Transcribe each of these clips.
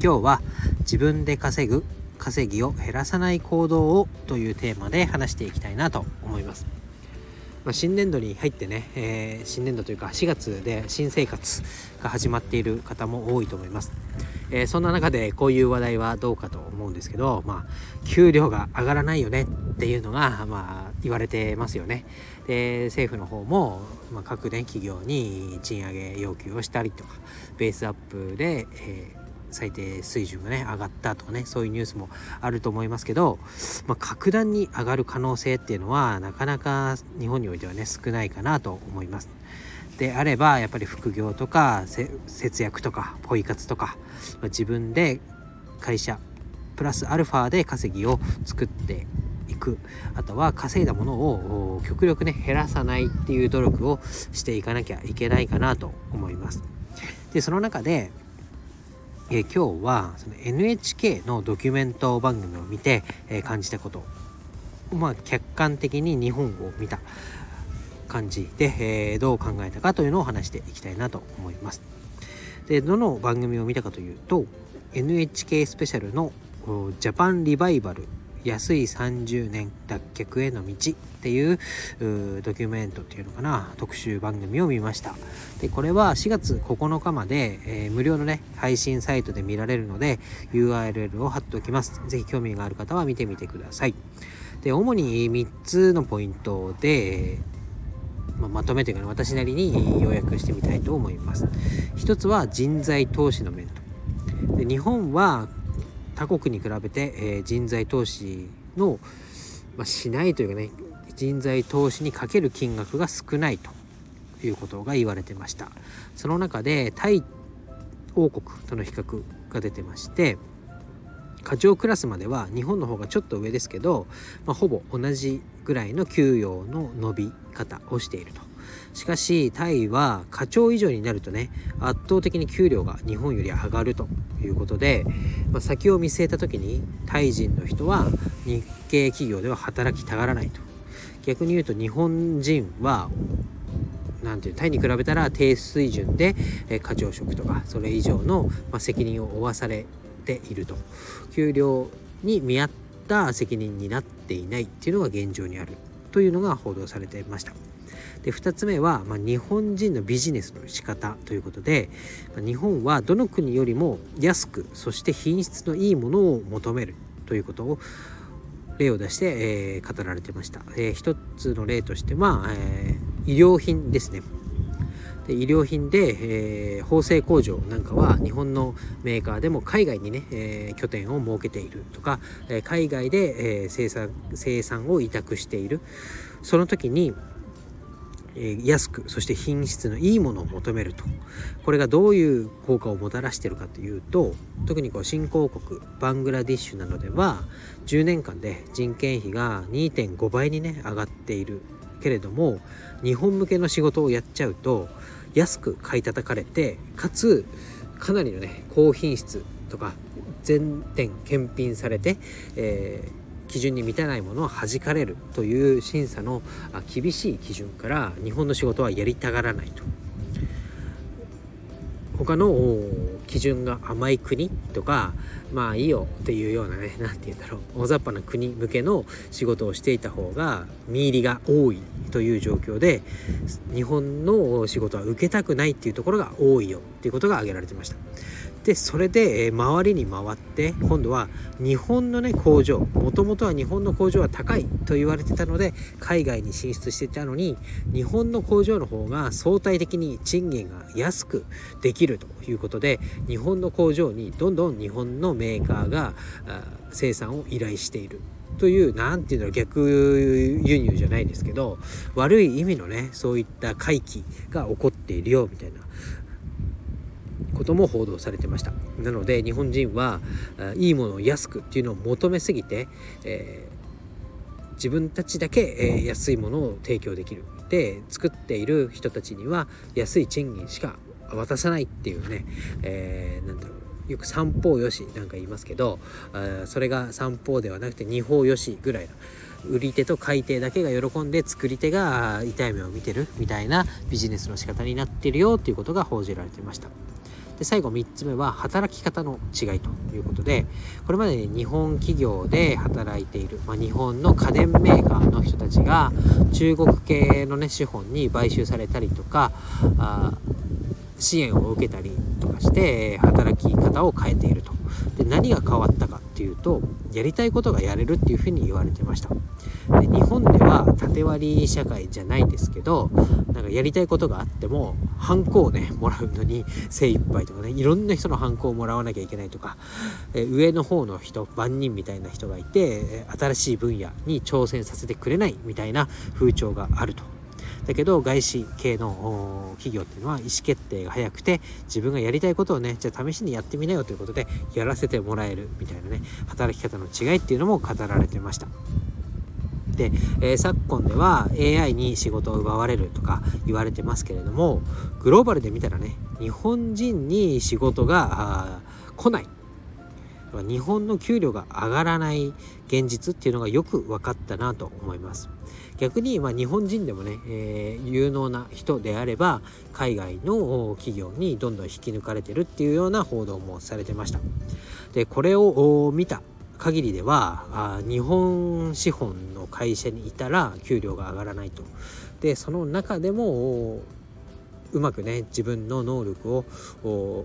今日は自分で稼ぐ稼ぎを減らさない行動をというテーマで話していきたいなと思います。まあ、新年度に入ってね、えー、新年度というか4月で新生活が始まっている方も多いと思います、えー、そんな中でこういう話題はどうかと思うんですけど、まあ、給料が上がらないよねっていうのが、まあ、言われてますよね。で政府の方も、まあ、各、ね、企業に賃上げ要求をしたりとかベースアップで、えー最低水準がね上がったとかねそういうニュースもあると思いますけど、まあ、格段に上がる可能性っていうのはなかなか日本においてはね少ないかなと思います。であればやっぱり副業とか節約とかポイ活とか、まあ、自分で会社プラスアルファで稼ぎを作っていくあとは稼いだものを極力ね減らさないっていう努力をしていかなきゃいけないかなと思います。でその中でえ今日はその NHK のドキュメント番組を見て、え感じたことまあ客観的に日本を見た感じで、えー、どう考えたかというのを話していきたいなと思います。でどの番組を見たかというと NHK スペシャルのジャパンリバイバル安い30年脱却への道っていうドキュメントっていうのかな特集番組を見ましたでこれは4月9日まで、えー、無料のね配信サイトで見られるので URL を貼っておきます是非興味がある方は見てみてくださいで主に3つのポイントでま、まとめというか、ね、私なりに要約してみたいと思います。一つは人材投資の面と。で日本は他国に比べて、えー、人材投資の、まあ、しないというかね人材投資にかける金額が少ないということが言われてました。その中でタイ王国との比較が出てまして課長クラスまでは日本の方がちょっと上ですけど、まあ、ほぼ同じぐらいの給与の伸び方をしていると。しかしタイは課長以上になるとね圧倒的に給料が日本より上がるということで、まあ、先を見据えた時にタイ人の人は日系企業では働きたがらないと逆に言うと日本人はなんていうタイに比べたら低水準で、え課長職とかそれ以上の、まあ、責任を負わされていると給料に見合った責任になっていないっていうのが現状にあるというのが報道されていました。で2つ目は、まあ、日本人のビジネスの仕方ということで、まあ、日本はどの国よりも安くそして品質のいいものを求めるということを例を出して、えー、語られてました、えー、一つの例としては、えー、医療品ですね。で医療品で、えー、縫製工場なんかは日本のメーカーでも海外にね、えー、拠点を設けているとか、えー、海外で、えー、生産生産を委託している。その時に安くそして品質のいいものを求めると。これがどういう効果をもたらしてるかというと特にこう新興国バングラディッシュなどでは10年間で人件費が2.5倍にね上がっているけれども日本向けの仕事をやっちゃうと安く買い叩かれてかつかなりのね高品質とか全店検品されて、えー基準に満たないものは弾かれるという審査の厳しい基準から日本の仕事はやりたがらないと他の基準が甘い国とかまあいいよっていうようなね 何て言うんだろう大雑把な国向けの仕事をしていた方が見入りが多いという状況で日本の仕事は受けたくないっていうところが多いよっていうことが挙げられてました。でそれで、え周りに回って今度は日本のね工場もともとは日本の工場は高いと言われてたので海外に進出してたのに日本の工場の方が相対的に賃金が安くできるということで日本の工場にどんどん日本のメーカーが生産を依頼している。という何て言うんだろう逆輸入じゃないですけど悪い意味のねそういった回帰が起こっているよみたいな。ことも報道されてました。なので日本人はいいものを安くっていうのを求めすぎて、えー、自分たちだけ、えー、安いものを提供できる。で作っている人たちには安い賃金しか渡さないっていうね、えー、なんだろう。よく三方よしなんか言いますけどそれが三方ではなくて二方よしぐらいの売り手と買い手だけが喜んで作り手が痛い目を見てるみたいなビジネスの仕方になってるよっていうことが報じられてました。で最後3つ目は働き方の違いということでこれまで日本企業で働いている、まあ、日本の家電メーカーの人たちが中国系のね資本に買収されたりとかあ支援を受けたりとかして働き方を変えていると。で何が変わったかっていうとやりたいことがやれるっていうふうに言われてました。で日本では縦割り社会じゃないですけどなんかやりたいことがあってもハンコをねもらうのに精一杯とかねいろんな人のハンコをもらわなきゃいけないとかえ上の方の人万人みたいな人がいて新しい分野に挑戦させてくれないみたいな風潮があるとだけど外資系の企業っていうのは意思決定が早くて自分がやりたいことをねじゃあ試しにやってみなよということでやらせてもらえるみたいなね働き方の違いっていうのも語られてました。で、えー、昨今では AI に仕事を奪われるとか言われてますけれどもグローバルで見たらね日本人に仕事が来ない。日本の給料が上がらない現実っていうのがよく分かったなと思います。逆にまあ日本人でもね、えー、有能な人であれば海外の企業にどんどん引き抜かれてるっていうような報道もされてました。でこれを見た。限りではあ日本資本の会社にいたら給料が上がらないと。でその中でもうまくね自分の能力を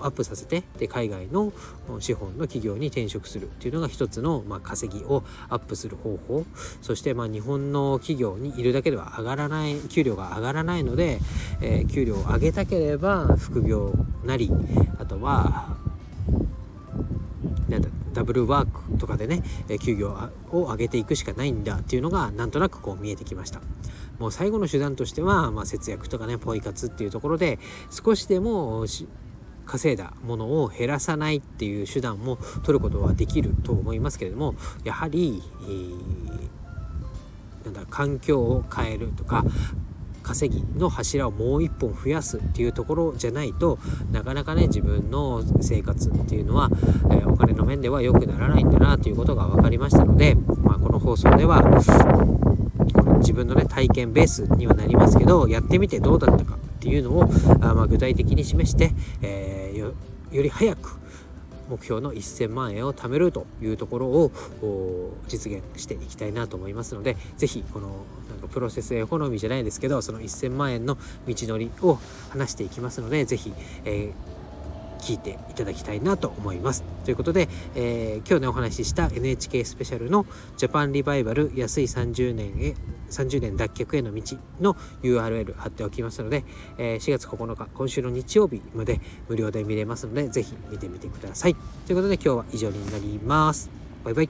アップさせてで海外の資本の企業に転職するっていうのが一つの、まあ、稼ぎをアップする方法。そしてまあ日本の企業にいるだけでは上がらない給料が上がらないので、えー、給料を上げたければ副業なりあとはなんだダブルワークとかでね給料を上げていくしかないんだっていうのがなんとなくこう見えてきました。もう最後の手段としては、まあ、節約とかねポイ活っていうところで少しでも稼いだものを減らさないっていう手段も取ることはできると思いますけれどもやはり、えー、なんだ環境を変えるとか稼ぎの柱をもう一本増やすっていうところじゃないとなかなかね自分の生活っていうのは、えー、お金の面では良くならないんだなということが分かりましたので、まあ、この放送では自分のね体験ベースにはなりますけどやってみてどうだったかっていうのをあ、まあ、具体的に示して、えー、よより早く目標の1000万円を貯めるというところを実現していきたいなと思いますので是非このなんかプロセスエコノミーじゃないですけどその1000万円の道のりを話していきますので是非、えー聞いていただきたいなと思います。ということで、えー、今日ねお話しした NHK スペシャルのジャパンリバイバル安い30年へ30年脱却への道の URL 貼っておきますので、え、4月9日今週の日曜日まで無料で見れますので是非見てみてください。ということで今日は以上になります。バイバイ。